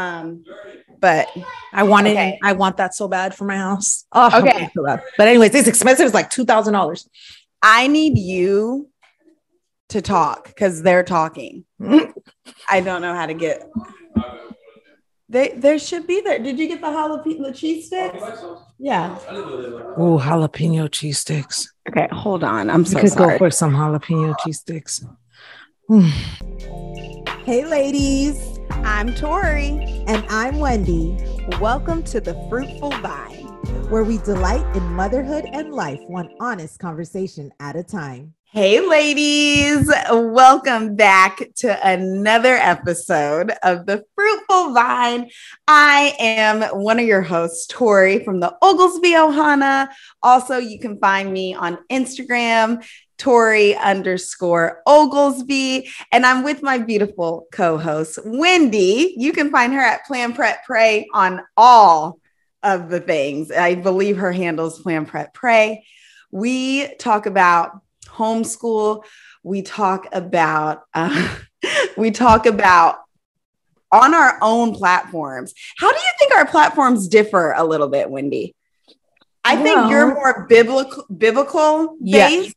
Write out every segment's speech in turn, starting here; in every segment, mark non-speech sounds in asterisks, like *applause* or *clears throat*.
Um, but I wanted, Okay. I want that so bad for my house. *laughs* Oh, Okay. so. But anyways, it's expensive. It's like two thousand dollars. I need you to talk because they're talking. *laughs* I don't know how to get. They there should be there. Did you get the jalapeno the cheese sticks? Yeah. Oh, jalapeno cheese sticks. Okay, hold on. I'm so could sorry. go for some jalapeno cheese sticks. *sighs* Hey, ladies, I'm Tori. and I'm Wendy, Welcome to the Fruitful Vine. where we delight in motherhood and life, one honest conversation at a time. Hey, ladies, welcome back to another episode of The Fruitful Vine. I am one of your hosts, Tori from the Oglesby Ohana. Also, you can find me on Instagram, Tori underscore Oglesby. And I'm with my beautiful co host, Wendy. You can find her at Plan Prep Pray on all of the things. I believe her handles Plan Prep Pray. We talk about homeschool. We talk about uh, *laughs* we talk about on our own platforms. How do you think our platforms differ a little bit, Wendy? I think Well- you're more biblical biblical based,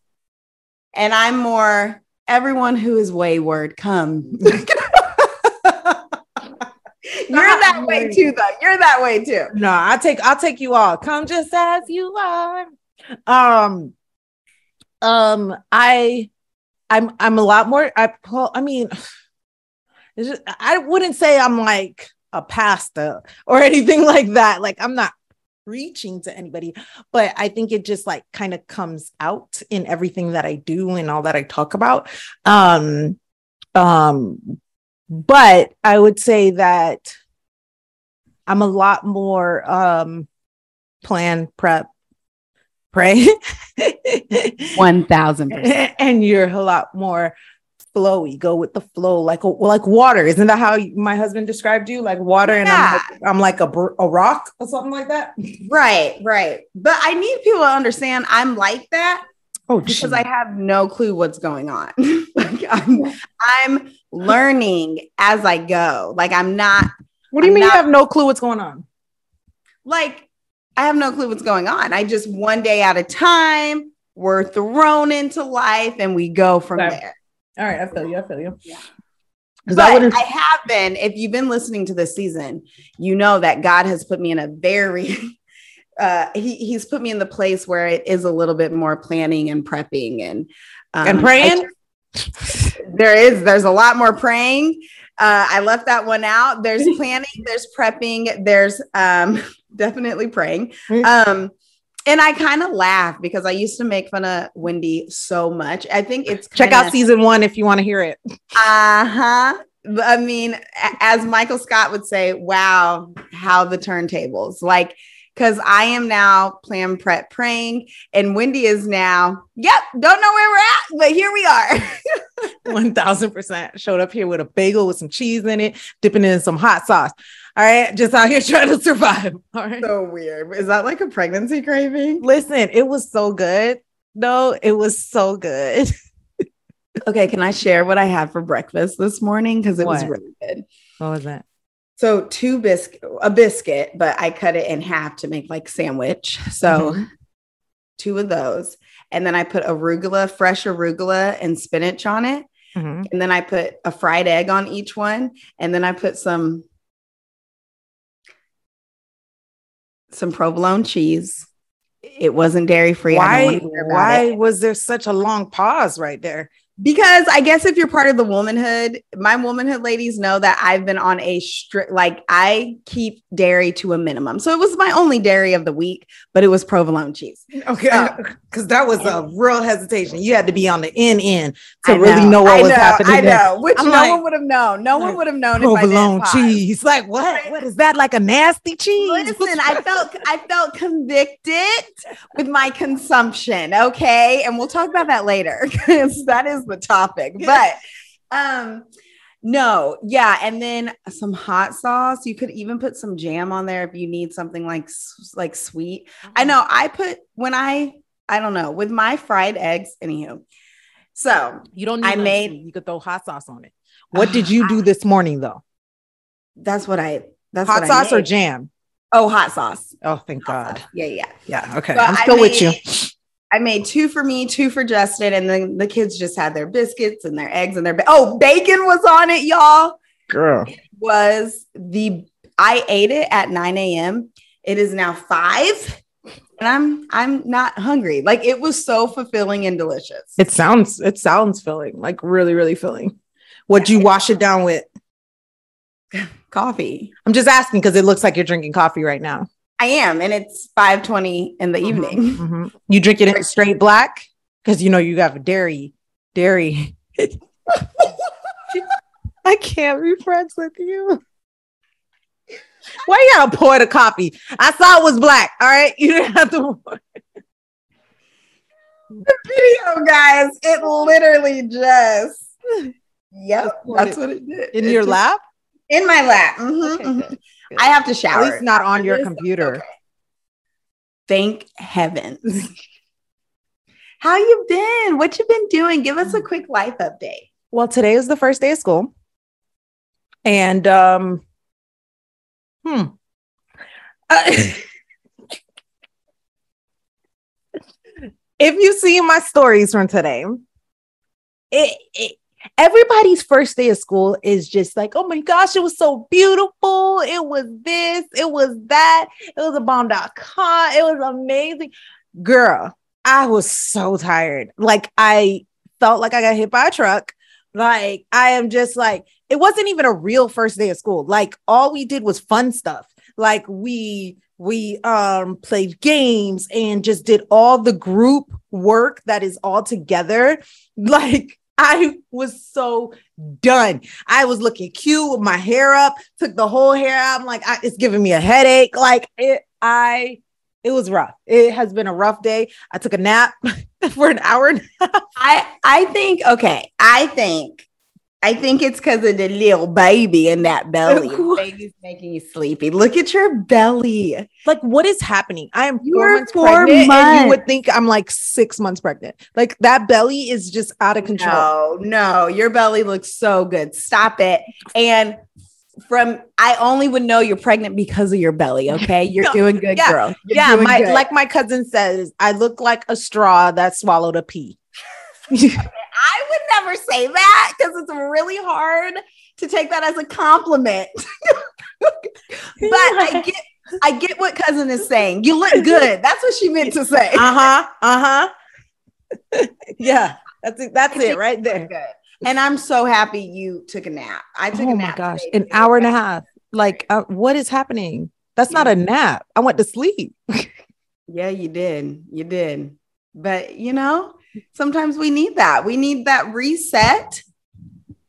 and I'm more everyone who is wayward come. *laughs* You're that way too, though. You're that way too. No, I take I'll take you all. Come just as you are. Um um I I'm I'm a lot more I well, I mean *sighs* just, I wouldn't say I'm like a pastor or *laughs* anything like that. Like I'm not preaching to anybody, but I think it just like kind of comes out in everything that I do and all that I talk about. Um um but I would say that I'm a lot more um plan prep pray *laughs* One thousand percent. and you're a lot more flowy go with the flow like like water isn't that how you- my husband described you like water and I'm like, I'm like a, br- a rock or something like that Right, right. But I need people to understand I'm like that oh because I have no clue what's going on. *laughs* like I'm, I'm learning as I go. Like I'm not what do you I'm mean not- you have no clue what's going on like I have no clue what's going on. I just one day at a time, we're thrown into life and we go from Okay. there. All right I feel you I feel you Yeah. But I I, have been, if you've been listening to this season, you know that God has put me in a very *laughs* uh he, he's put me in the place where it is a little bit more planning and prepping and um, and praying there is there's a lot more praying. Uh, I left that one out. There's *laughs* planning, there's prepping, there's um, *laughs* definitely praying. Um, and I kind of laugh because I used to make fun of Wendy so much. I think it's check kinda- out season one if you want to hear it uh-huh. I mean, as Michael Scott would say, wow, how the turntables. Like, because I am now plan prep praying, and Wendy is now, yep, don't know where we're at, but here we are. *laughs* One thousand percent showed up here with a bagel with some cheese in it, dipping it in some hot sauce. All right, just out here *laughs* trying to survive. All right. so weird. Is that like a pregnancy craving? Listen, it was so good. No, it was so good. *laughs* Okay, can I share what I had for breakfast this morning? Because it was really good. What was that? So two biscuit, a biscuit, but I cut it in half to make like sandwich. So Mhm. two of those, and then I put arugula, fresh arugula, and spinach on it, Mhm. and then I put a fried egg on each one, and then I put some some provolone cheese. It wasn't dairy free. Why? Why was there such a long pause right there? Because I guess if you're part of the womanhood, my womanhood ladies know that I've been on a strict, like I keep dairy to a minimum. So it was my only dairy of the week, but it was provolone cheese. Okay, because that was a real hesitation. You had to be on the end end to I really know what I was know, happening. I there. know, which I'm no like- one would have known. No one would have known if I Provolone cheese. Like what? What is that? Like a nasty cheese? Listen, I felt I felt convicted with my consumption. Okay, and we'll talk about that later because that is the topic. But um, no, yeah, and then some hot sauce. You could even put some jam on there if you need something like like sweet. I know I put when I I don't know with my fried eggs. Anywho, so You don't. I Need I made- made. You could throw hot sauce on it. *sighs* What did you do this morning though? that's what I That's Hot what I sauce or jam? oh hot sauce. Oh, thank Hot God. sauce. Yeah, yeah. Yeah. Okay. So I'm I still with you. Made- I made two for me, two for Justin, and then the kids just had their biscuits and their eggs and their ba- oh bacon was on it, y'all. Girl. Was the I ate it at 9 a.m. It is now five, and I'm I'm not hungry. Like it was so fulfilling and delicious. It sounds it sounds filling, like really, really filling. What'd you wash it down with? coffee. I'm just asking because it looks like you're drinking coffee right now. I am, and it's 5:20 in the evening. Mhm. You drink it straight black? Because you know you have dairy, dairy. *laughs* I can't be friends with you. Why you gotta pour the coffee? I saw it was black. All right, *laughs* you didn't have to. The video, guys, it literally just. *laughs* Yep, that's what it did. In It your just- lap? In my lap. Mhm, Okay, mhm. Good. I have to shower. At least not on your computer. okay. Thank heavens. *laughs* How you been? What you been doing? Give us a quick life update. Well, today is the first day of school. And um hmm. Uh, *laughs* if you see my stories from today, it, it everybody's first day of school is just like, oh my gosh, it was so beautiful. It was this, it was that, it was a bomb.com, it was amazing. Girl, I was so tired. Like I felt like I got hit by a truck. Like I am just like, it wasn't even a real first day of school. Like all we did was fun stuff. Like we we um played games and just did all the group work that is all together. *laughs* Like I was so done. I was looking cute with my hair up, took the whole hair out. I'm like, I, it's giving me a headache. Like it, I, it was rough. It has been a rough day. I took a nap *laughs* for an hour. and- I I think okay. I think I think it's because of the little baby in that belly. What? Baby's making you sleepy. Look at your belly. like, what is happening? I am You four months four pregnant, and you would think I'm like six months pregnant. Like that belly is just out of control. No, no, your belly looks so good. Stop it. And from I only would know you're pregnant because of your belly. Okay, *laughs* you're No, doing good, yeah, girl. You're yeah, my good. like my cousin says, I look like a straw that swallowed a pea. *laughs* I would never say that because it's really hard to take that as a compliment. *laughs* but I get I get what cousin is saying. You look *laughs* good. That's what she meant to say. uh-huh. Uh-huh. *laughs* yeah, that's it. That's it right there. And I'm so happy you took a nap. I took Oh a my nap. gosh, an hour and a half. Like, uh, what is happening? That's not a nap. I went to sleep. Yeah, you did. You did. But you know, sometimes we need that. We need that reset.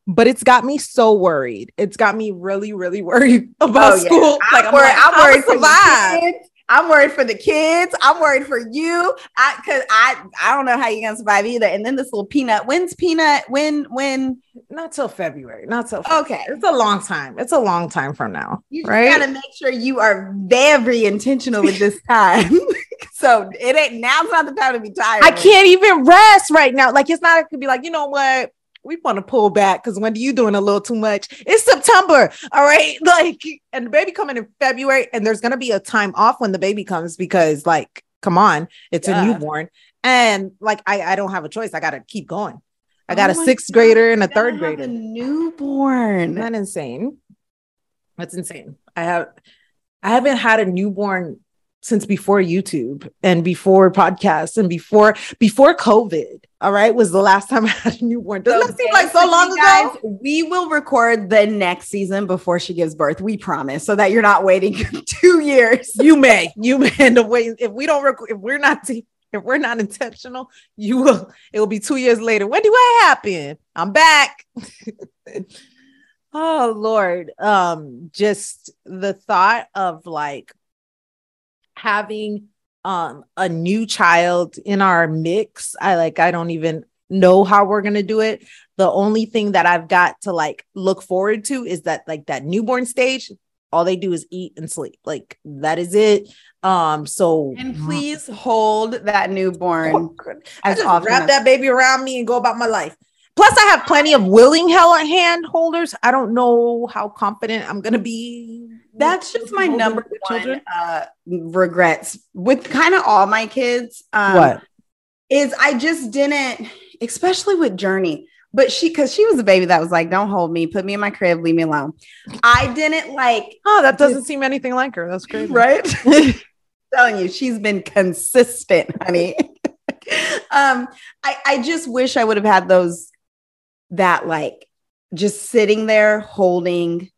but it's got me so worried. It's got me really, really worried *laughs* about Oh, yeah. school. I'm Like, worried, like, I'm I'ma worried for the kids. I'm worried for the kids. I'm worried for you. I cause I I don't know how you're gonna survive either. And then this little peanut. When's peanut? When when Not till February. Not till February. okay. It's a long time. It's a long time from now. You just right? gotta make sure you are very intentional with this *laughs* time. *laughs* so it ain't now's not the time to be tired. I can't even rest right now. Like it's not. It could be like, you know what? We want to pull back because when are you doing a little too much? It's September, all right. *laughs* Like, and the baby coming in February, and there's gonna be a time off when the baby comes because, like, come on, it's Yeah. a newborn, and like, I I don't have a choice. I gotta keep going. I got Oh a sixth God, grader and a third grader. A newborn. Isn't insane? That's insane. I have I haven't had a newborn since before YouTube and before podcasts and before before COVID. All right, was the last time *laughs* I had a newborn. Doesn't that seem like so long guys, ago? We will record the next season before she gives birth. We promise, so that you're not waiting *laughs* two years. You may, you may end up waiting. If we don't record, if we're not t- if we're not intentional, you will. It will be two years later. When do I happen? I'm back. *laughs* oh Lord. Um, just the thought of like having um a new child in our mix. I like I don't even know how we're gonna do it. The only thing that I've got to like look forward to is that like that newborn stage. All they do is eat and sleep. Like that is it. Um, so And please hold that newborn. I as just often wrap as- that baby around me and go about my life. Plus, I have plenty of willing hell hand holders. I don't know how confident I'm gonna be that's just my number one children? uh, regrets with kind of all my kids. Um, what? is I just didn't, especially with Journey. But she, because she was a baby that was like, "Don't hold me, put me in my crib, leave me alone." I didn't like, Oh, that doesn't seem anything like her. That's crazy. right? *laughs* telling you, she's been consistent, honey. *laughs* um, I, I just wish I would have had those that like just sitting there holding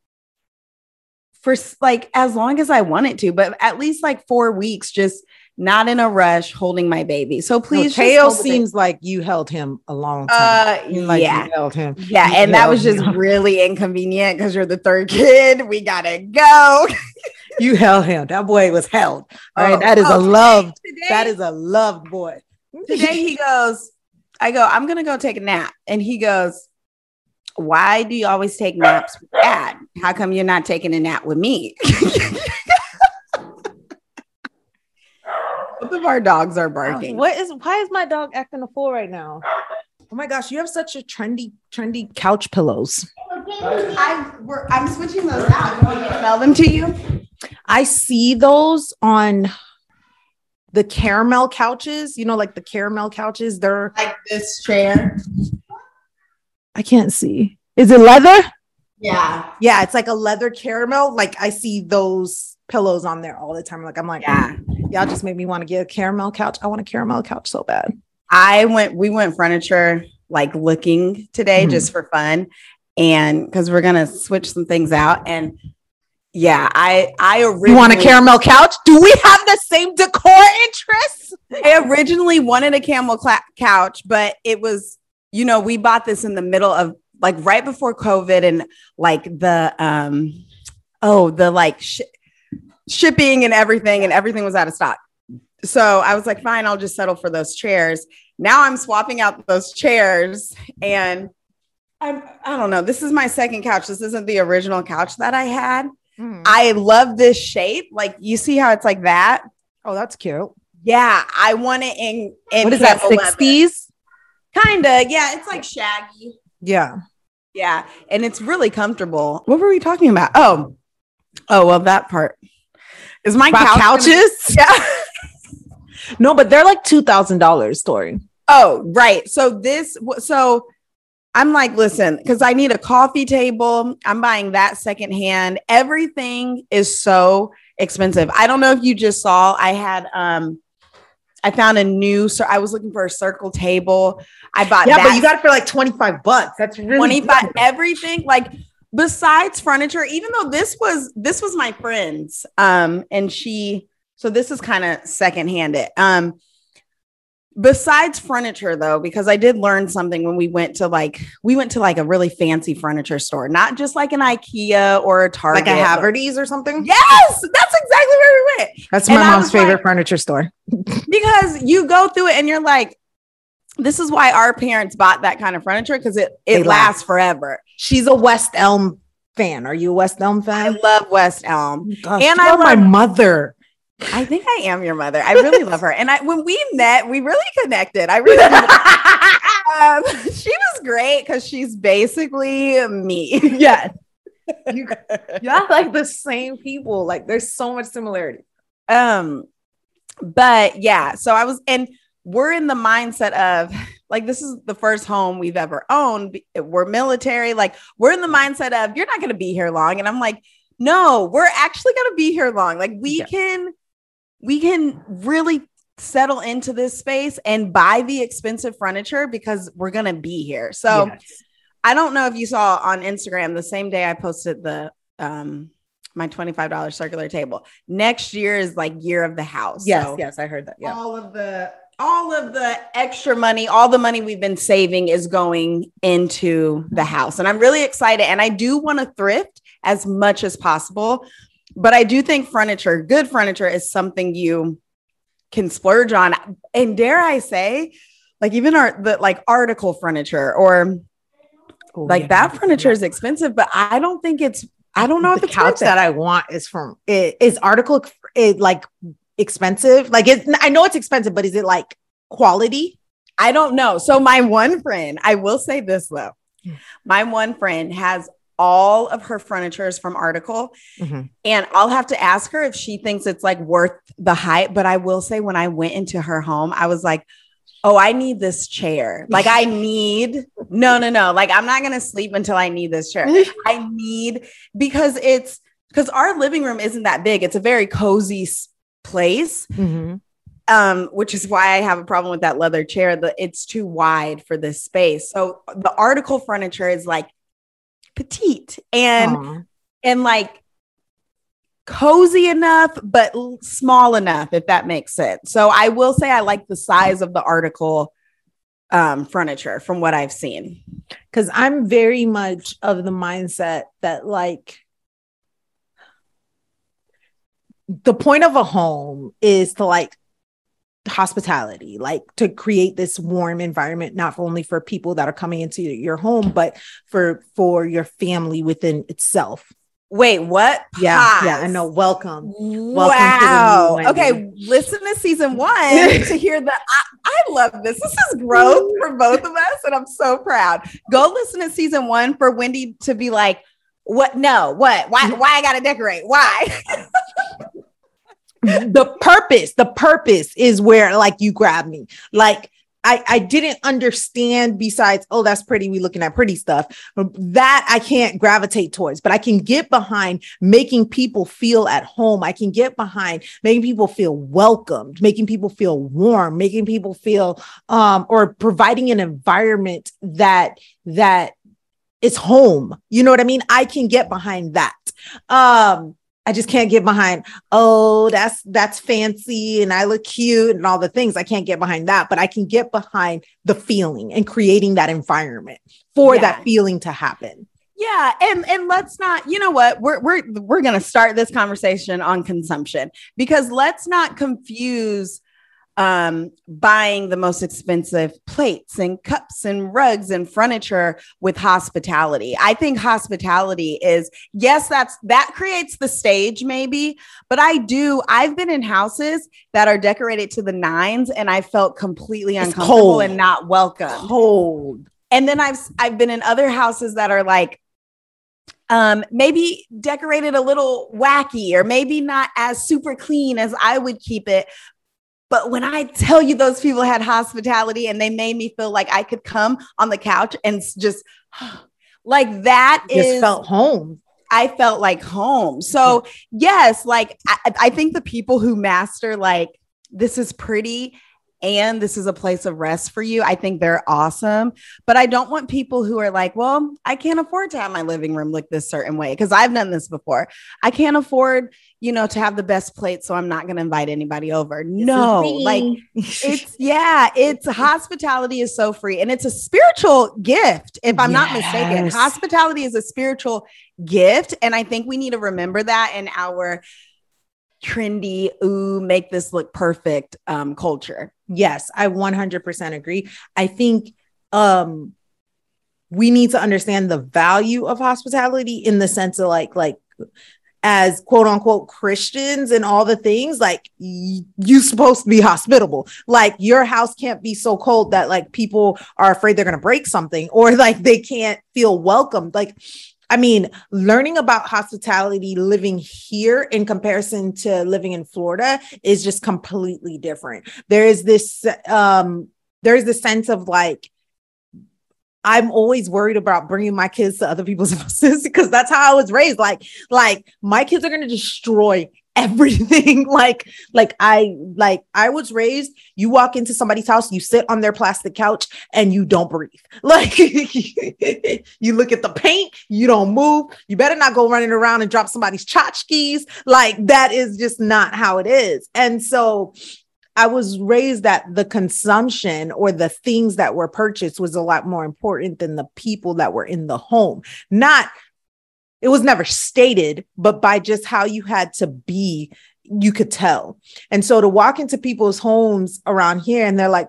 for like as long as I wanted to, but at least like four weeks, just not in a rush, holding my baby. So Please, Teo hold the baby. seems like you held him a long time. Uh, You like yeah, you held him. yeah, you and that was just him. really inconvenient because you're the third kid. We gotta go. *laughs* You held him. That boy was held. All right, Oh, that is oh, a loved. Today, That is a loved boy. today he goes, I go, I'm gonna go take a nap. And he goes, Why do you always take naps with dad? How come you're not taking a nap with me? *laughs* Both of our dogs are uh, barking. What is? Why is my dog acting a fool right now? Oh my gosh, you have such a trendy, trendy couch pillows. I, we're, I'm switching those out. You want me to mail them to you? I see those on the caramel couches. You know, like the caramel couches. They're Like this chair. I can't see. Is it leather? Yeah. Yeah, it's like a leather caramel. Like I see those pillows on there all the time. Like I'm like, Yeah. y'all just made me want to get a caramel couch. I want a caramel couch so bad. I went, we went furniture like looking today Mhm. just for fun. And because we're gonna switch some things out. And yeah, I I originally You want a caramel couch? Do we have the same decor interests? I originally wanted a camel cla- couch, but it was, you know, we bought this in the middle of like right before COVID and like the um oh, the like sh- shipping and everything and everything was out of stock. So I was like, fine, I'll just settle for those chairs. Now I'm swapping out those chairs and I'm, I don't know. This is my second couch. This isn't the original couch that I had. I love this shape. Like you see how it's like that. Oh, that's cute. Yeah, I want it in. in what is that? Sixties? Kinda. Yeah, it's like shaggy. Yeah. Yeah, and it's really comfortable. What were we talking about? Oh, oh, well, that part is my couch gonna- couches? *laughs* Yeah. No, but they're like two thousand dollars. Story. Oh, right. So this, so I'm like, listen, because I need a coffee table. I'm buying that secondhand. Everything is so expensive. I don't know if you just saw. I had um, I found a new. So I was looking for a circle table. I bought Yeah, that but you got it for like twenty five bucks. That's really 25 good. everything like besides furniture even though this was this was my friend's um and she so this is kind of secondhanded um besides furniture though because i did learn something when we went to like we went to like a really fancy furniture store not just like an ikea or a target like a Haverty's or something. yes that's exactly where we went That's my I mom's favorite like- furniture store. *laughs* because you go through it and you're like this is why our parents bought that kind of furniture because it They it last. lasts forever She's a West Elm fan. Are you a West Elm fan? i love west elm Gosh, and I are my mother. I think I am your mother. I really love her. And I when we met, we really connected. I really um, *laughs* she was great because she's basically me. *laughs* yes. You, y'all like the same people. Like there's so much similarity. Um, but yeah, so I was and we're in the mindset of like this is the first home we've ever owned. We're military, like we're in the mindset of you're not gonna be here long. And I'm like, no, we're actually gonna be here long. Like we Yeah. can we can really settle into this space and buy the expensive furniture because we're gonna be here. So Yes. I don't know if you saw on Instagram the same day I posted the um my $25 circular table. Next year is like year of the house. yes, So yes, I heard that. Yeah. all of the all of the extra money, all the money we've been saving is going into the house. And I'm really excited. And I do want to thrift as much as possible. But I do think furniture, good furniture, is something you can splurge on. And dare I say, like even our the like article furniture or Oh, like yeah. that furniture is expensive, but I don't think it's I don't know if the couch that I want is from it is article it like expensive. Like it, I know it's expensive, but is it like quality? I don't know. So my one friend, I will say this though. Hmm. My one friend has all of her furniture is from article Mhm. and i'll have to ask her if she thinks it's like worth the hype but i will say when i went into her home i was like oh i need this chair like i need *laughs* no no no like i'm not gonna sleep until i need this chair *laughs* i need because it's because our living room isn't that big it's a very cozy place Mhm. um, which is why I have a problem with that leather chair. The it's too wide for this space. So the article furniture is like petite and Aw. and like cozy enough, but small enough, if that makes sense. So I will say I like the size of the article um, furniture from what I've seen. because I'm very much of the mindset that like the point of a home is to like hospitality, like to create this warm environment, not only for people that are coming into your home, but for for your family within itself. Wait, what? Yeah, yeah, I know. Welcome. wow. new okay, listen to season one to *laughs* hear the. I, I love this. This is growth for both of us, and I'm so proud. Go listen to season one for Wendy to be like, "What? No, what? Why? Mm-hmm. Why I gotta decorate? Why?" *laughs* the purpose the purpose is where like you grab me. Like I, I didn't understand besides oh that's pretty we looking at pretty stuff. That i can't gravitate towards but i can get behind making people feel at home. I can get behind making people feel welcomed making people feel warm making people feel um or providing an environment that that is home. You know what i mean? I can get behind that. Um I just can't get behind, oh, that's that's fancy and I look cute and all the things. I can't get behind that, but I can get behind the feeling and creating that environment for Yeah. that feeling to happen. Yeah, and and let's not, you know what? We're we're we're going to start this conversation on consumption because let's not confuse um buying the most expensive plates and cups and rugs and furniture with hospitality. I think hospitality is yes that's that creates the stage maybe, but I do I've been in houses that are decorated to the nines and I felt completely It's uncomfortable cold. and not welcome Cold. and then I've I've been in other houses that are like um maybe decorated a little wacky or maybe not as super clean as I would keep it but when I tell you those people had hospitality and they made me feel like I could come on the couch and just *gasps* like that is Just felt home. I felt like home. So hmm. yes, like I, I think the people who master like this is pretty and this is a place of rest for you. I think they're awesome. But I don't want people who are like, well, I can't afford to have my living room look this certain way because I've done this before. I can't afford, you know, to have the best plate, so I'm not going to invite anybody over. No, like *laughs* it's yeah, it's hospitality is so free and it's a spiritual gift. If I'm not mistaken, hospitality is a spiritual gift. And I think we need to remember that in our trendy, ooh, make this look perfect um, culture. Yes, I 100% agree. I think um we need to understand the value of hospitality in the sense of like like as quote unquote Christians and all the things like y- you supposed to be hospitable. Like your house can't be so cold that like people are afraid they're going to break something or like they can't feel welcomed. Like I mean, learning about hospitality living here in comparison to living in Florida is just completely different. There is this um there's this sense of like I'm always worried about bringing my kids to other people's *laughs* houses because that's how I was raised. Like, like my kids are gonna destroy everything. *laughs* like, like I like I was raised. You walk into somebody's house, you sit on their plastic couch, and you don't breathe. *laughs* Like, you look at the paint, you don't move. You better not go running around and drop somebody's tchotchkes. Like that is just not how it is. And so I was raised that the consumption or the things that were purchased was a lot more important than the people that were in the home. Not, it was never stated, but by just how you had to be, you could tell. And so to walk into people's homes around here and they're like,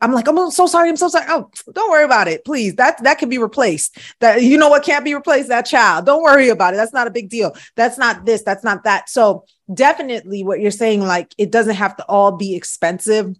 I'm like, I'm so sorry. I'm so sorry. Oh, don't worry about it. Please. That that can be replaced. That you know what can't be replaced? That child. Don't worry about it. That's not a big deal. That's not this. That's not that. So definitely what you're saying, like it doesn't have to all be expensive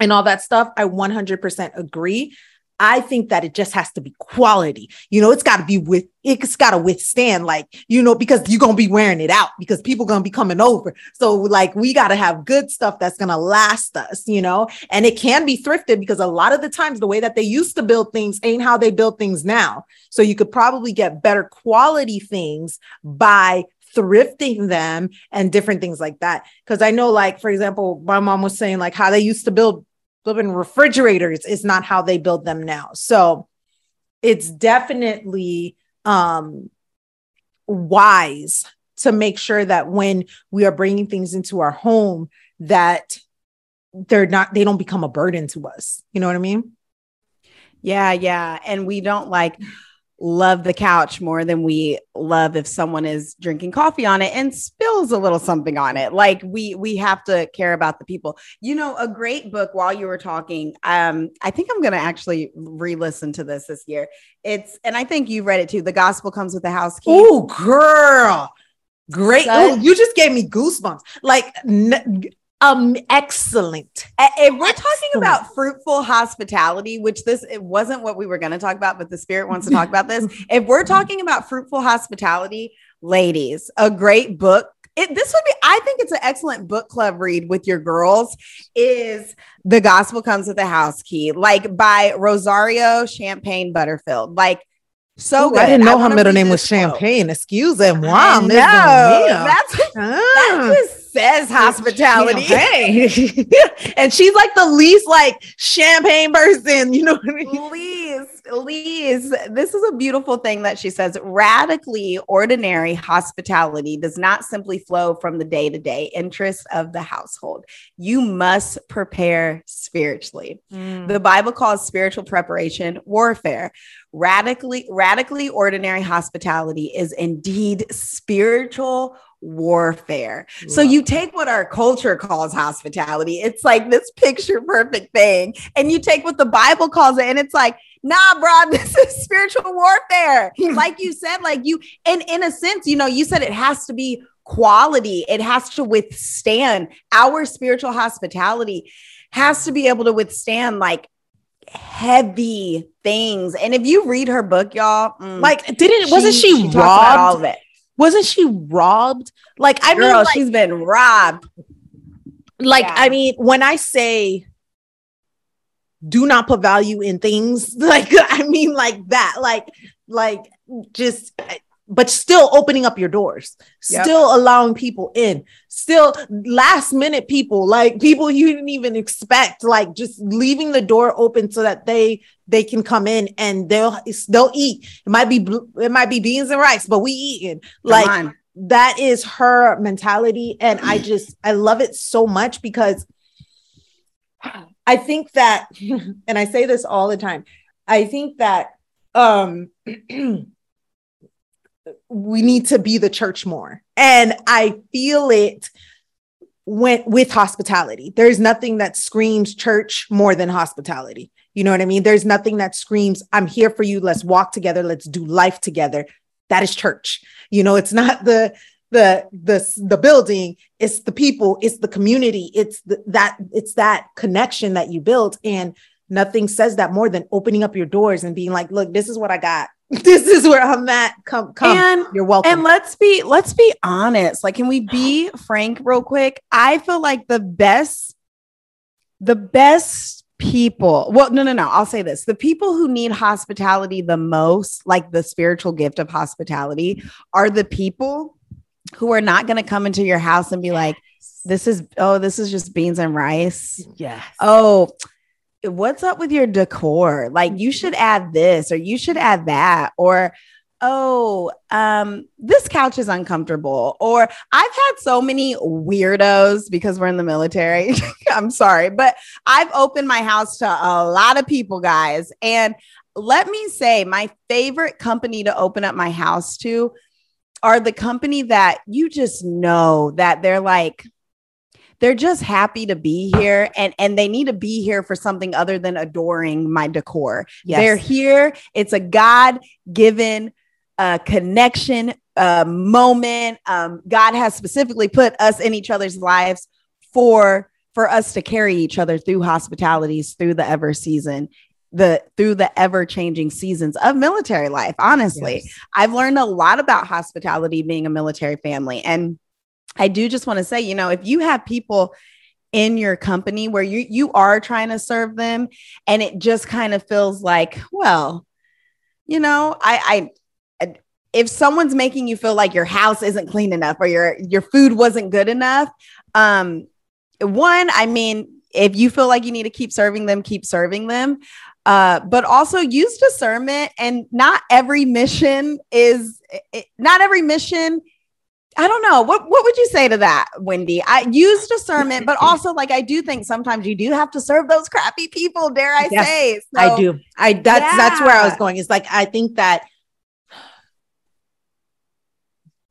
and all that stuff. I 100% agree. I think that it just has to be quality. You know, it's got to be with it's got to withstand like, you know, because you're going to be wearing it out because people going to be coming over. So like we got to have good stuff that's going to last us, you know? And it can be thrifted because a lot of the times the way that they used to build things ain't how they build things now. So you could probably get better quality things by thrifting them and different things like that. Cause I know like for example, my mom was saying like how they used to build flipping refrigerators is not how they build them now. So it's definitely um, wise to make sure that when we are bringing things into our home that they're not they don't become a burden to us. You know what I mean? Yeah, yeah. And we don't like love the couch more than we love if someone is drinking coffee on it and spills a little something on it. Like we we have to care about the people. You know a great book while you were talking um i think i'm going to actually re-listen to this this year. It's and i think you read it too the gospel comes with the house key oh girl. Great. Oh you just gave me goosebumps. Like n- um excellent if we're excellent. talking about fruitful hospitality which this it wasn't what we were going to talk about but the spirit wants to talk about this *laughs* if we're talking about fruitful hospitality ladies a great book it, this would be i think it's an excellent book club read with your girls is the gospel comes with a house key like by rosaria champagne butterfield like so Ooh, I didn't know I her middle name was Champagne. Excuse me. Wow. No, that's, ah. that just says hospitality. *laughs* Hey. *laughs* and she's like the least like champagne person, you know what I mean? This is a beautiful thing that she says. Radically ordinary hospitality does not simply flow from the day to day interests of the household. You must prepare spiritually. Mm. The Bible calls spiritual preparation warfare radically radically ordinary hospitality is indeed spiritual warfare. Love so you take what our culture calls hospitality, it's like this picture perfect thing, and you take what the Bible calls it, and it's like, nah, bro, *laughs* this is spiritual warfare. *laughs* like you said, like you, and in a sense, you know, you said it has to be quality, it has to withstand our spiritual hospitality has to be able to withstand like heavy things. And if you read her book, y'all, mm, like didn't wasn't she, she robbed all of it? Wasn't she robbed? Like, I Girl, mean, like, she's been robbed. Like, yeah. I mean, when I say do not put value in things, *laughs* like, I mean, like that, like, like just, but still opening up your doors, yep. still allowing people in, still last minute people, like people you didn't even expect, like just leaving the door open so that they they can come in and they'll they'll eat. It might be it might be beans and rice, but we eating like that is her mentality, and I just I love it so much because I think that, *laughs* and I say this all the time, I think that um *clears throat* we need to be the church more, and I feel it went with hospitality. There's nothing that screams church more than hospitality. You know what I mean? There's nothing that screams, I'm here for you. Let's walk together. Let's do life together. That is church. You know, it's not the, the the the building it's the people it's the community it's the, that it's that connection that you build and nothing says that more than opening up your doors and being like look this is what i got this is where i'm at. Come come. And, you're welcome. and let's be let's be honest. Like can we be frank real quick? I feel like the best the best people well no no no. I'll say this. The people who need hospitality the most like the spiritual gift of hospitality are the people who are not going to come into your house and be like this is oh this is just beans and rice. Yeah oh what's up with your decor like you should add this or you should add that or oh, um, this couch is uncomfortable. Or I've had so many weirdos because we're in the military. *laughs* I'm sorry, but I've opened my house to a lot of people, guys. And let me say, my favorite company to open up my house to are the company that you just know that they're like, they're just happy to be here and and they need to be here for something other than adoring my decor. Yes. They're here. It's a God given a connection, a moment. Um, God has specifically put us in each other's lives for for us to carry each other through hospitalities through the ever season. the through the ever changing seasons of military life honestly Yes. i've learned a lot about hospitality being a military family and i do just want to say you know if you have people in your company where you you are trying to serve them and it just kind of feels like well you know i i if someone's making you feel like your house isn't clean enough or your your food wasn't good enough um one i mean if you feel like you need to keep serving them keep serving them. Uh, but also use discernment and not every mission is it, not every mission I don't know. What what would you say to that, Wendy? I use discernment, but *laughs* also like I do think sometimes you do have to serve those crappy people, dare I Yes, say. I do. I that's that's where I was going. It's like I think that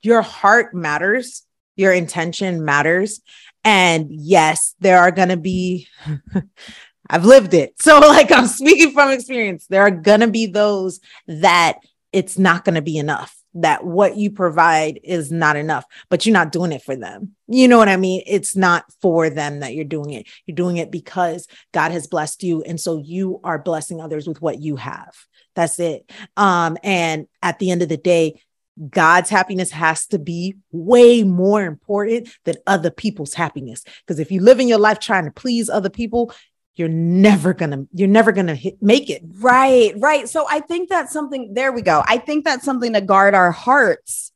your heart matters, your intention matters. And yes, there are gonna be *laughs* I've lived it. So *laughs* like I'm speaking from experience. There are gonna be those that it's not gonna be enough. That what you provide is not enough, but you're not doing it for them. You know what I mean? It's not for them that you're doing it. You're doing it because God has blessed you. And so you are blessing others with what you have. That's it. Um, and at the end of the day, God's happiness has to be way more important than other people's happiness. Because if you live in your life trying to please other people, you're never gonna, you're never gonna hit, make it. Right, right. So I think that's something, there we go. I think that's something to guard our hearts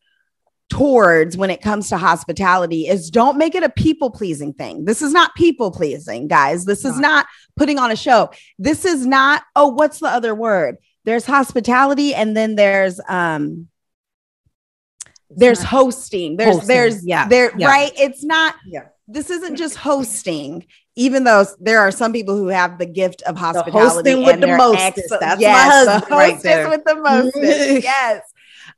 towards when it comes to hospitality is don't make it a people pleasing thing. This is not people pleasing, guys. This is Not. putting on a show. This is not, oh, what's the other word? There's hospitality and then there's um there's hosting. There's Hosting, there's yeah, there yeah. right. It's not Yeah. this isn't just hosting, even though there are some people who have the gift of hospitality. hosting with the mostest. That's my yes, the husband right there. with the mostest. *laughs* yes.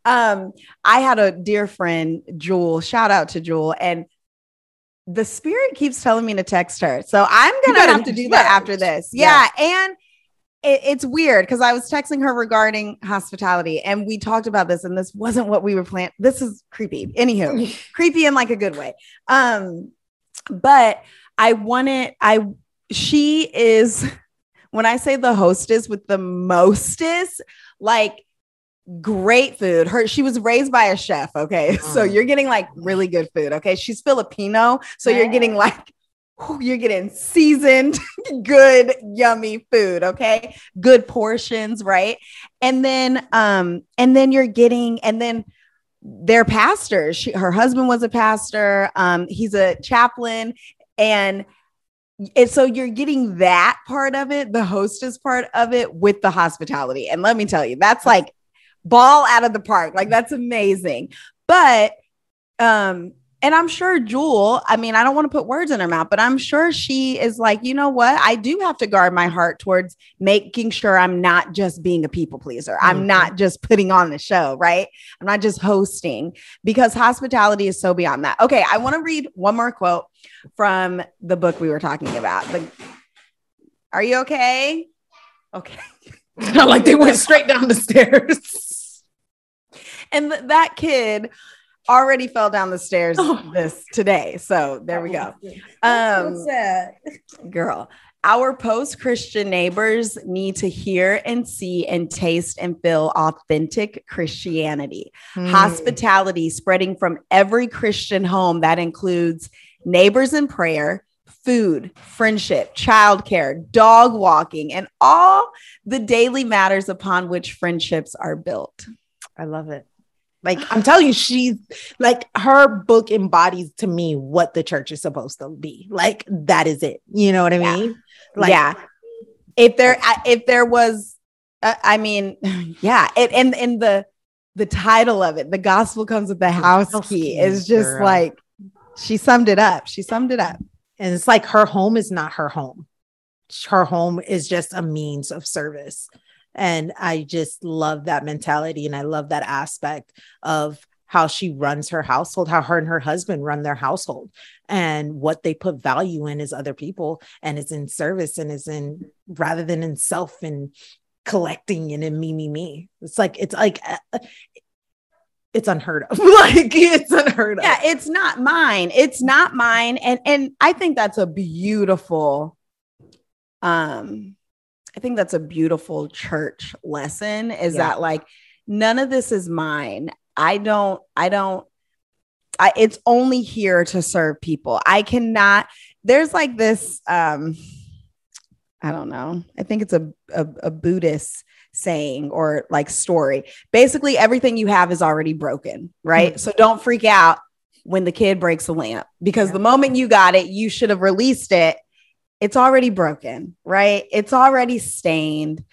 Um, I had a dear friend, Jewel. Shout out to Jewel. And the spirit keeps telling me to text her. So I'm gonna have to do that after this. Yeah. And it, it's weird because I was texting her regarding hospitality and we talked about this, and this wasn't what we were planning. This is creepy. Anywho, *laughs* creepy in like a good way. Um, but I wanted, I she is *laughs* when I say the hostess with the mostest, like great food. Her she was raised by a chef. Okay. *laughs* So Mm. you're getting like really good food. Okay. She's Filipino. So you're getting like you're getting seasoned, *laughs* good, yummy food. Okay. Good portions, right? And then um, and then you're getting, and then they're pastors. She, her husband was a pastor. Um, he's a chaplain, and and so you're getting that part of it, the hostess part of it, with the hospitality. And let me tell you, that's like ball out of the park. Like that's amazing. But um, and I'm sure Jewel, I mean, I don't want to put words in her mouth, but I'm sure she is like, you know what? I do have to guard my heart towards making sure I'm not just being a people pleaser. I'm Mhm. not just putting on the show, right? I'm not just hosting because hospitality is so beyond that. Okay, I want to read one more quote from the book we were talking about. The, are you okay? Okay. *laughs* Not like they went straight down the stairs. And th- that kid already fell down the stairs Oh. this today. So there we go. Um, What's girl. Our post Christian neighbors need to hear and see and taste and feel authentic Christianity. Hmm. Hospitality spreading from every Christian home that includes neighbors in prayer, food, friendship, childcare, dog walking, and all the daily matters upon which friendships are built. I love it. Like I'm telling you, she's like her book embodies to me what the church is supposed to be. Like that is it. You know what I Yeah. mean? Like yeah. If there, if there was, uh, I mean, *sighs* yeah. It, and and the the title of it, the gospel comes with the house house key, key, is just girl. like she summed it up. She summed it up. and it's like her home is not her home. Her home is just a means of service. And I just love that mentality and I love that aspect of how she runs her household, how her and her husband run their household, and what they put value in is other people and is in service and is in rather than in self and collecting and in me, me, me. It's like, it's like, uh, it's unheard of. *laughs* like, it's unheard of. Yeah, it's not mine. It's not mine. And and I think that's a beautiful um I think that's a beautiful church lesson is Yeah. that like none of this is mine. I don't, I don't, I, it's only here to serve people. I cannot, there's like this, um, I don't know. I think it's a, a, a Buddhist saying or like story. Basically, everything you have is already broken, right? Hmm. So don't freak out when the kid breaks a lamp because Yeah. the moment you got it, you should have released it. It's already broken, right? It's already stained.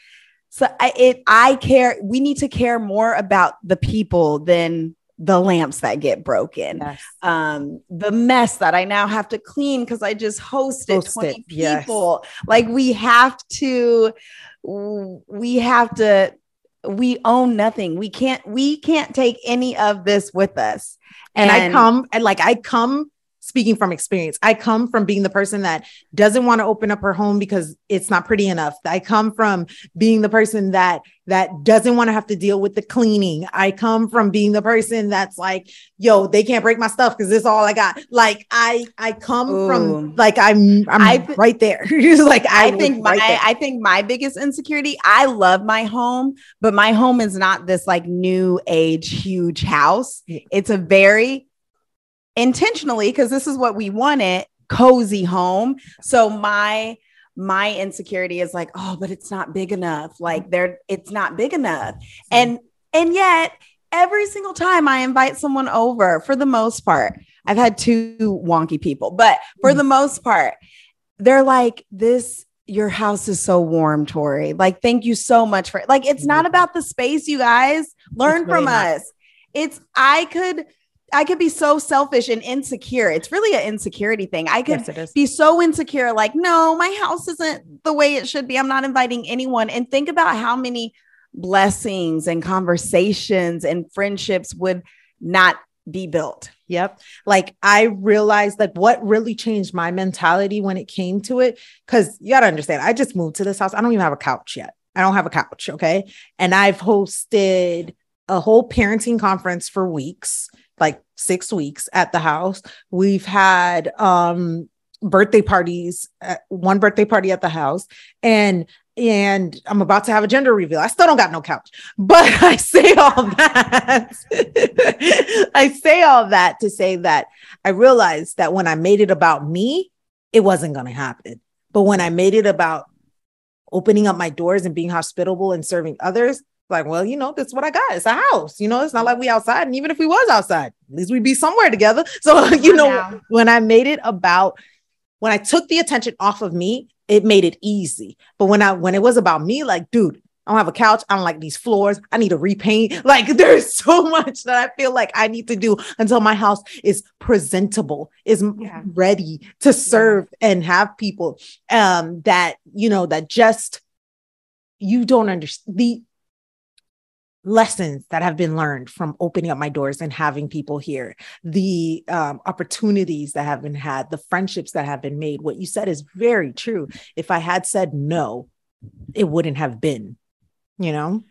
So I it I care we need to care more about the people than the lamps that get broken Yes. um the mess that i now have to clean because i just hosted Hosted, 20 yes. people like we have to we have to we own nothing we can't we can't take any of this with us and, I come and like I come speaking from experience. I come from being the person that doesn't want to open up her home because it's not pretty enough. I come from being the person that that doesn't want to have to deal with the cleaning. I come from being the person that's like, yo, they can't break my stuff because this is all I got. Like I I come Ooh. from like I'm I'm I- right there. *laughs* like I, I think my right. I think my biggest insecurity, I love my home, but my home is not this like new age huge house. It's a very intentionally because this is what we wanted, cozy home. So my my insecurity is like, oh, but it's not big enough. Like there it's not big enough. And and yet every single time I invite someone over, for the most part, I've had two wonky people, but for Mm. the most part, they're like, this, your house is so warm, Tori. Like, thank you so much for like, it's not Mhm. about the space, you guys. Learn from not. us. It's I could, I could be so selfish and insecure. It's really an insecurity thing. I could yes, be so insecure, like, no, my house isn't the way it should be. I'm not inviting anyone. And think about how many blessings and conversations and friendships would not be built. Yep. Like I realized like what really changed my mentality when it came to it. Cause you gotta understand, I just moved to this house. I don't even have a couch yet. I don't have a couch. Okay. And I've hosted a whole parenting conference for weeks, like six weeks at the house. We've had um birthday parties, uh, one birthday party at the house, and and I'm about to have a gender reveal. I still don't got no couch, but *laughs* I say all that. *laughs* I say all that to say that I realized that when I made it about me, it wasn't going to happen. But when I made it about opening up my doors and being hospitable and serving others, like, well, you know, that's what I got. It's a house. You know, it's not like we outside. And even if we was outside, at least we'd be somewhere together. *laughs* So, you know, Wow. when I made it about when I took the attention off of me, it made it easy. But when I when it was about me, like, dude, I don't have a couch. I don't like these floors. I need to repaint. *laughs* Like, there's *laughs* so much that I feel like I need to do until my house is presentable, is Yeah. ready to serve and have people um that you know that just you don't understand the lessons that have been learned from opening up my doors and having people here the um, opportunities that have been had the friendships that have been made what you said is very true if i had said no it wouldn't have been you know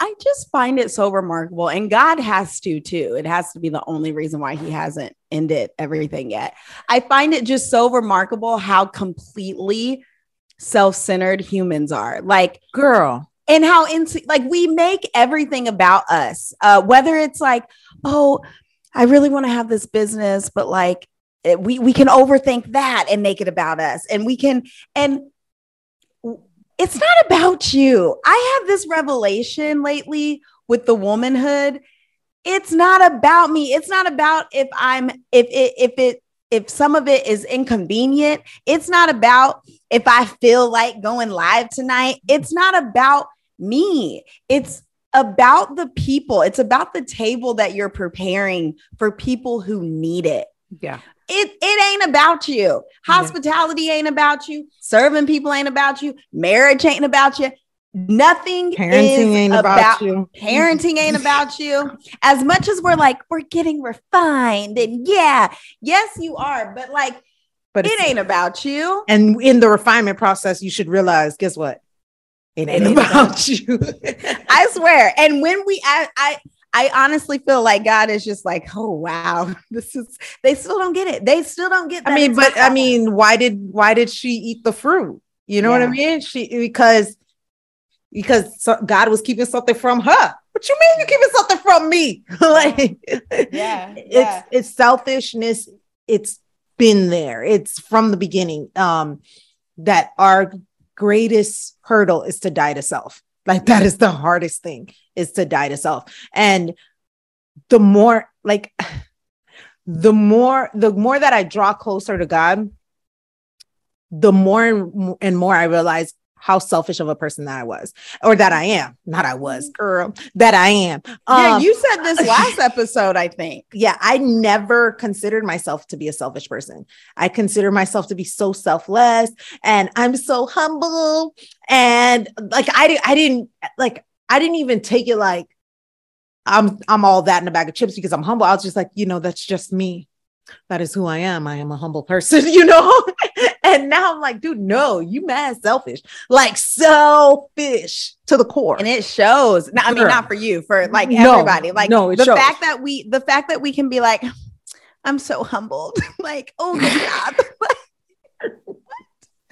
I just find it so remarkable. And God has to too. It has to be the only reason why he hasn't ended everything yet. I find it just so remarkable how completely self-centered humans are. Like girl and how into like we make everything about us. Uh whether it's like, oh, I really want to have this business, but like it- we we can overthink that and make it about us. And we can and it's not about you. I have this revelation lately with the womanhood. It's not about me. It's not about if I'm if it if it if some of it is inconvenient. It's not about if I feel like going live tonight. It's not about me. It's about the people. It's about the table that you're preparing for people who need it yeah it it ain't about you. Hospitality ain't about you. Serving people ain't about you. Marriage ain't about you. Nothing parenting is ain't about, you Parenting ain't *laughs* about you. As much as we're like we're getting refined and yeah, yes you are, but like but it ain't about you. and in the refinement process you should realize guess what it ain't, ain't about you I swear. And when we I I I honestly feel like God is just like, oh wow, *laughs* this is they still don't get it. They still don't get I mean, but I mean, why did why did she eat the fruit? You know what I mean? She because because God was keeping something from her. What you mean you keeping something from me? *laughs* like Yeah, it's yeah. it's selfishness. It's been there. It's from the beginning. Um, that our greatest hurdle is to die to self. Like that is the hardest thing is to die to self. And the more like *sighs* the more the more that I draw closer to God, the more and more I realize how selfish of a person that I was, or that I am. Not I was, girl. That I am. yeah, Um, you said this *laughs* last episode, I think. yeah, I never considered myself to be a selfish person. I consider myself to be so selfless and I'm so humble. And like I, I didn't like I didn't even take it like I'm I'm all that in a bag of chips because I'm humble. I was just like, you know, that's just me. That is who I am. I am a humble person, *laughs* you know. *laughs* and now I'm like, dude, no, you mad selfish, like selfish to the core. And it shows. No, I mean, not for you, for like No, everybody. Like no, it the shows. fact that we the fact that we can be like, I'm so humbled. *laughs* like, oh my God. *laughs*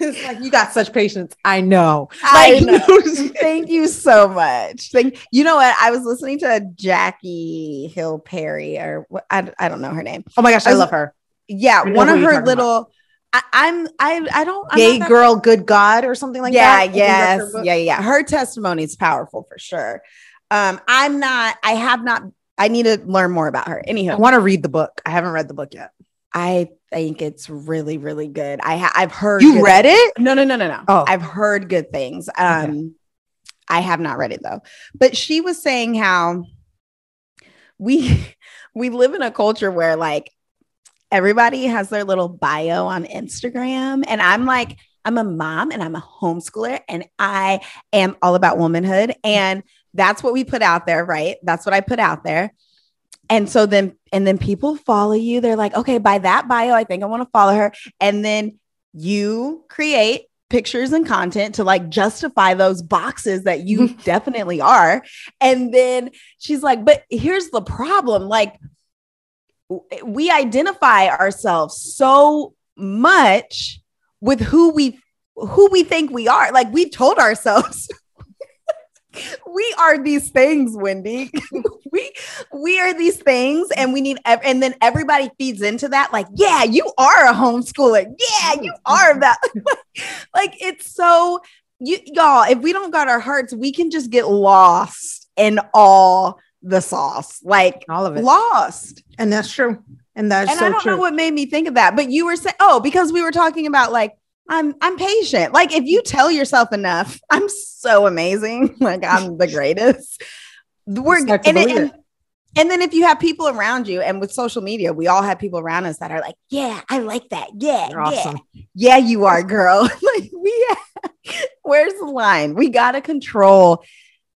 It's like you got such patience. I know. I Like, know. Thank you so much. Thank you know what? I was listening to Jackie Hill Perry or I, I don't know her name. oh my gosh, I I love her. Yeah, one of her little I, I'm I I don't I'm Gay not that- girl, good God, or something like yeah, that. That's yes, yeah, yeah. Her testimony is powerful for sure. Um, I'm not, I have not, I need to learn more about her. Anywho, I want to read the book. I haven't read the book yet. I think it's really, really good. I ha- I've heard You read it? No, no, no, no, no. Oh. I've heard good things. Um, I have not read it though. But she was saying how we *laughs* we live in a culture where like everybody has their little bio on Instagram, and I'm like, I'm a mom and I'm a homeschooler, and I am all about womanhood, and that's what we put out there, right? That's what I put out there. And so then, and then people follow you. They're like, okay, by that bio, I think I want to follow her. And then you create pictures and content to like justify those boxes that you *laughs* definitely are. And then she's like, but here's the problem like, we identify ourselves so much with who we who we think we are. Like we told ourselves. *laughs* We are these things wendy. *laughs* We we are these things and we need ev- and then everybody feeds into that like yeah you are a homeschooler. Yeah you are that. *laughs* Like it's so you y'all if we don't got our hearts we can just get lost in all the sauce like All of it. lost And that's true. And that's and so I don't true. know what made me think of that, but you were saying, oh, because we were talking about like, I'm I'm patient. Like if you tell yourself enough, *laughs* I'm so amazing. *laughs* Like I'm the greatest. We're and, it- and, and then if you have people around you, and with social media, we all have people around us that are like, yeah, I like that. Yeah, You're yeah, awesome. yeah, you are, girl. *laughs* like we, where's the line? We gotta control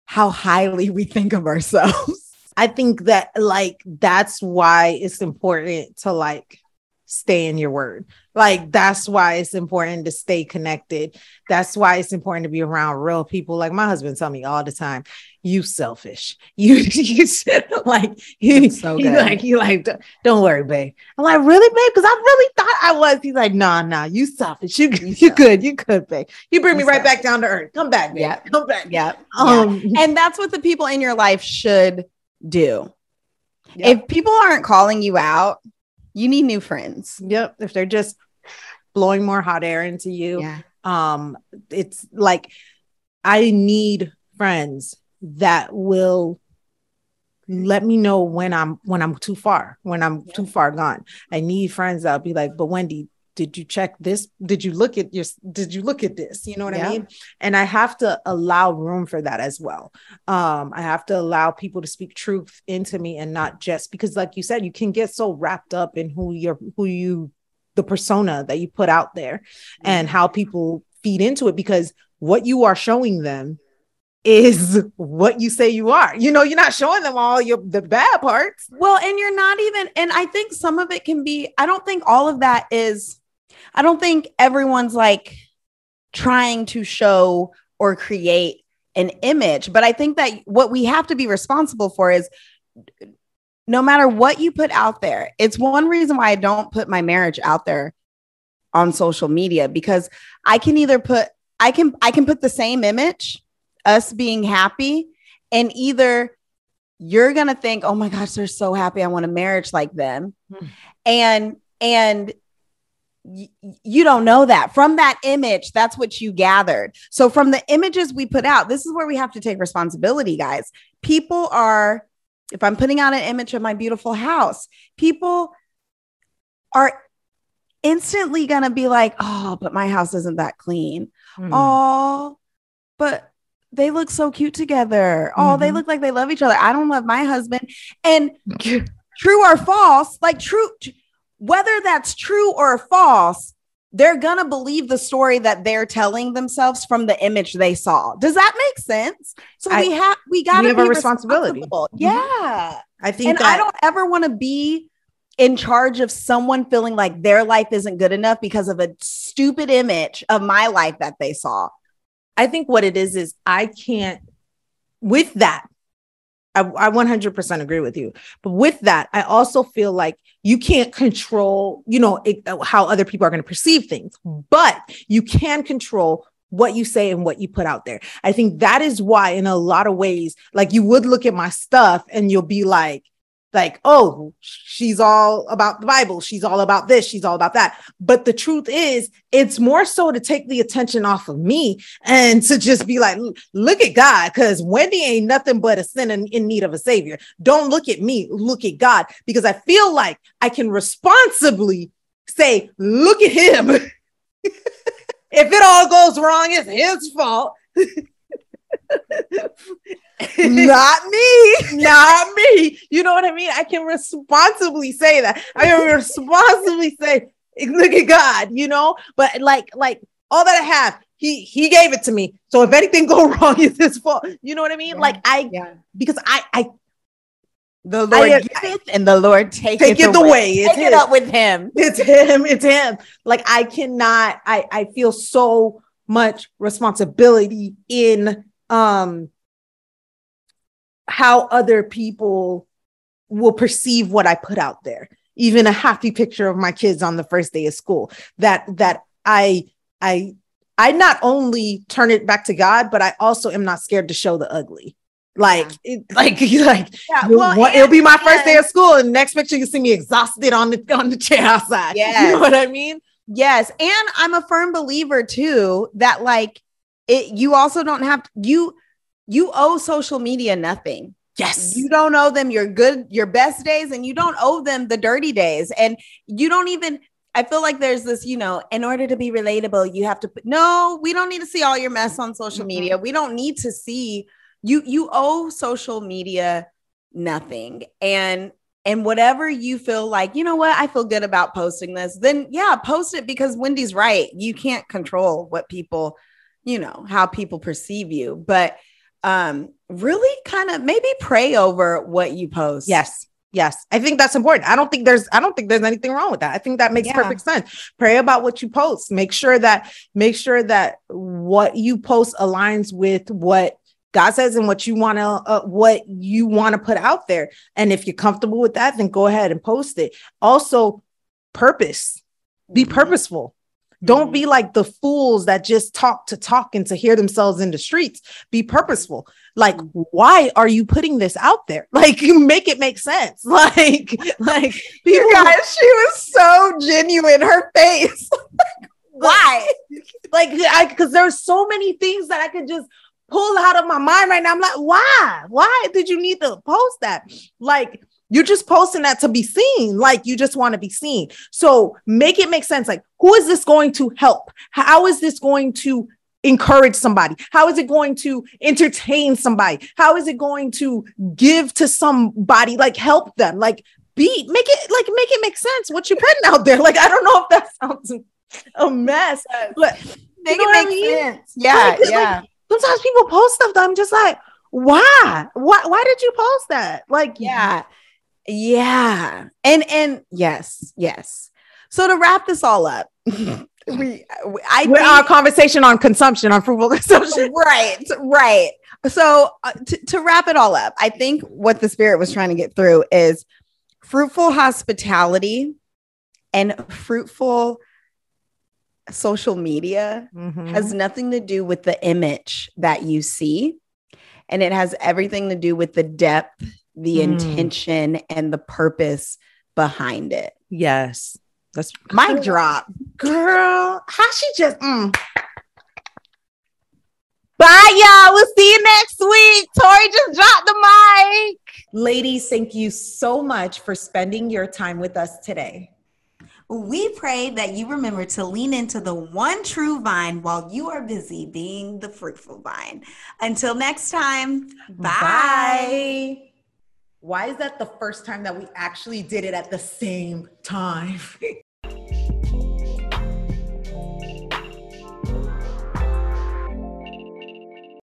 how highly we think of ourselves. *laughs* I think that like that's why it's important to like stay in your word. Like that's why it's important to stay connected. That's why it's important to be around real people. Like my husband tell me all the time, you selfish. *laughs* You you should like you, so like he like "Don't- worry, babe. I'm like, really, babe? Because I really thought I was. He's like, nah, nah, you selfish. You you, selfish. good, you good, babe. You bring me You right back down to earth. Come back, babe. Yeah. Come back. Yeah. Um and that's what the people in your life should do. Yep. If people aren't calling you out, you need new friends. Yep. If they're just blowing more hot air into you, Yeah. um, it's like I need friends that will let me know when I'm when I'm too far, when I'm too far gone. I need friends that'll be like, but Wendy, did you check this? Did you look at your did you look at this? You know what Yeah. I mean? And I have to allow room for that as well. Um, I have to allow people to speak truth into me and not just because, like you said, you can get so wrapped up in who you're who you the persona that you put out there and how people feed into it because what you are showing them is what you say you are. You know, you're not showing them all your the bad parts. Well, and you're not even, and I think some of it can be, I don't think all of that is, I don't think everyone's like trying to show or create an image, but I think that what we have to be responsible for is no matter what you put out there, it's one reason why I don't put my marriage out there on social media because I can either put I can I can put the same image, us being happy, and either you're gonna think, oh my gosh, they're so happy. I want a marriage like them. Hmm. And and y- you don't know that from that image that's what you gathered so from the images we put out this is where we have to take responsibility guys people are if i'm putting out an image of my beautiful house people are instantly going to be like oh but my house isn't that clean Mm. oh but they look so cute together oh they Mhm. look like they love each other i don't love my husband and *laughs* true or false, like true, whether that's true or false, they're gonna believe the story that they're telling themselves from the image they saw. Does that make sense? So I- we have we gotta have be a responsibility. responsible. Mhm. Yeah, I think and that I don't ever want to be in charge of someone feeling like their life isn't good enough because of a stupid image of my life that they saw. I think what it is is I can't with that. I, I 100% agree with you. But with that, I also feel like you can't control, you know, it, uh, how other people are going to perceive things, but you can control what you say and what you put out there. I think that is why, in a lot of ways, like you would look at my stuff and you'll be like, like, oh, she's all about the Bible. She's all about this. She's all about that. But the truth is, it's more so to take the attention off of me and to just be like, look at God, because Wendy ain't nothing but a sinner in, need of a savior. Don't look at me, look at God, because I feel like I can responsibly say, look at him. *laughs* if it all goes wrong, it's his fault. *laughs* Not *laughs* me. not me. You know what I mean? I can responsibly say that. I can responsibly say, look at God, you know, but like, like all that I have, he he gave it to me. So if anything go *laughs* wrong, it's his fault. You know what I mean? Yeah. Like I Yeah. because I I The Lord I- giveth and the Lord taketh take it away. away. It's Take it up with him. it's him it's him like i cannot i i feel so much responsibility in um how other people will perceive what i put out there. Even a happy picture of my kids on the first day of school. That that i i i not only turn it back to god but i also am not scared to show the ugly. Like it, *laughs* like like Yeah, well, want- it'll be my and- first day of school, and next picture you see me exhausted on the on the chair outside. Yeah, *laughs* you know what I mean. Yes, and I'm a firm believer too that like it you also don't have you you owe social media nothing. Yes, You don't owe them your good your best days and you don't owe them the dirty days and you don't even I feel like there's this, you know, in order to be relatable, you have to put no, we don't need to see all your mess on social Mhm. media. We don't need to see you you owe social media nothing. And and whatever you feel like, you know what, I feel good about posting this, then yeah, post it because Wendy's right. You can't control what people, you know, how people perceive you, but um really kind of maybe pray over what you post. yes, yes. I think that's important. I don't think there's I don't think there's anything wrong with that. I think that makes Yeah. perfect sense. Pray about what you post. Make sure that make sure that what you post aligns with what God says and what you want to uh, what you want to put out there. And if you're comfortable with that, then go ahead and post it. Also, purpose. Be Mhm. purposeful. Don't be mm. like the fools that just talk to talk and to hear themselves in the streets. Be purposeful. Like, mm. why are you putting this out there? *laughs* Like, you make it make sense. *laughs* Like, *laughs* like You guys, she was so genuine. Her face. Why? like, I because there's so many things that I could just pull out of my mind right now. I'm like, why? Why did you need to post that? Like, you're just posting that to be seen. Like, you just want to be seen. So make it make sense. Like, who is this going to help? How is this going to encourage somebody? How is it going to entertain somebody? How is it going to give to somebody? Like, help them. Like, be make it like make it make sense what you're putting out there. Like, I don't know if that *laughs* sounds a mess, but Make it what I make mean? sense. Yeah, Like, like, yeah. sometimes people post stuff that I'm just like, why? Why why did you post that? Like, yeah. Yeah. And and yes, yes. So to wrap this all up, *laughs* we I with think, our conversation on consumption, on fruitful *laughs* consumption. right, right. So uh, to, to wrap it all up, I think what the spirit was trying to get through is fruitful hospitality and fruitful social media Mhm. has nothing to do with the image that you see, and it has everything to do with the depth, the Mm. intention, and the purpose behind it. yes. That's Mic drop. girl. How she just mm. Bye, y'all. We'll see you next week. Tori just dropped the mic. Ladies, thank you so much for spending your time with us today. We pray that you remember to lean into the one true vine while you are busy being the fruitful vine. Until next time, bye. Why is that the first time that we actually did it at the same time? *laughs*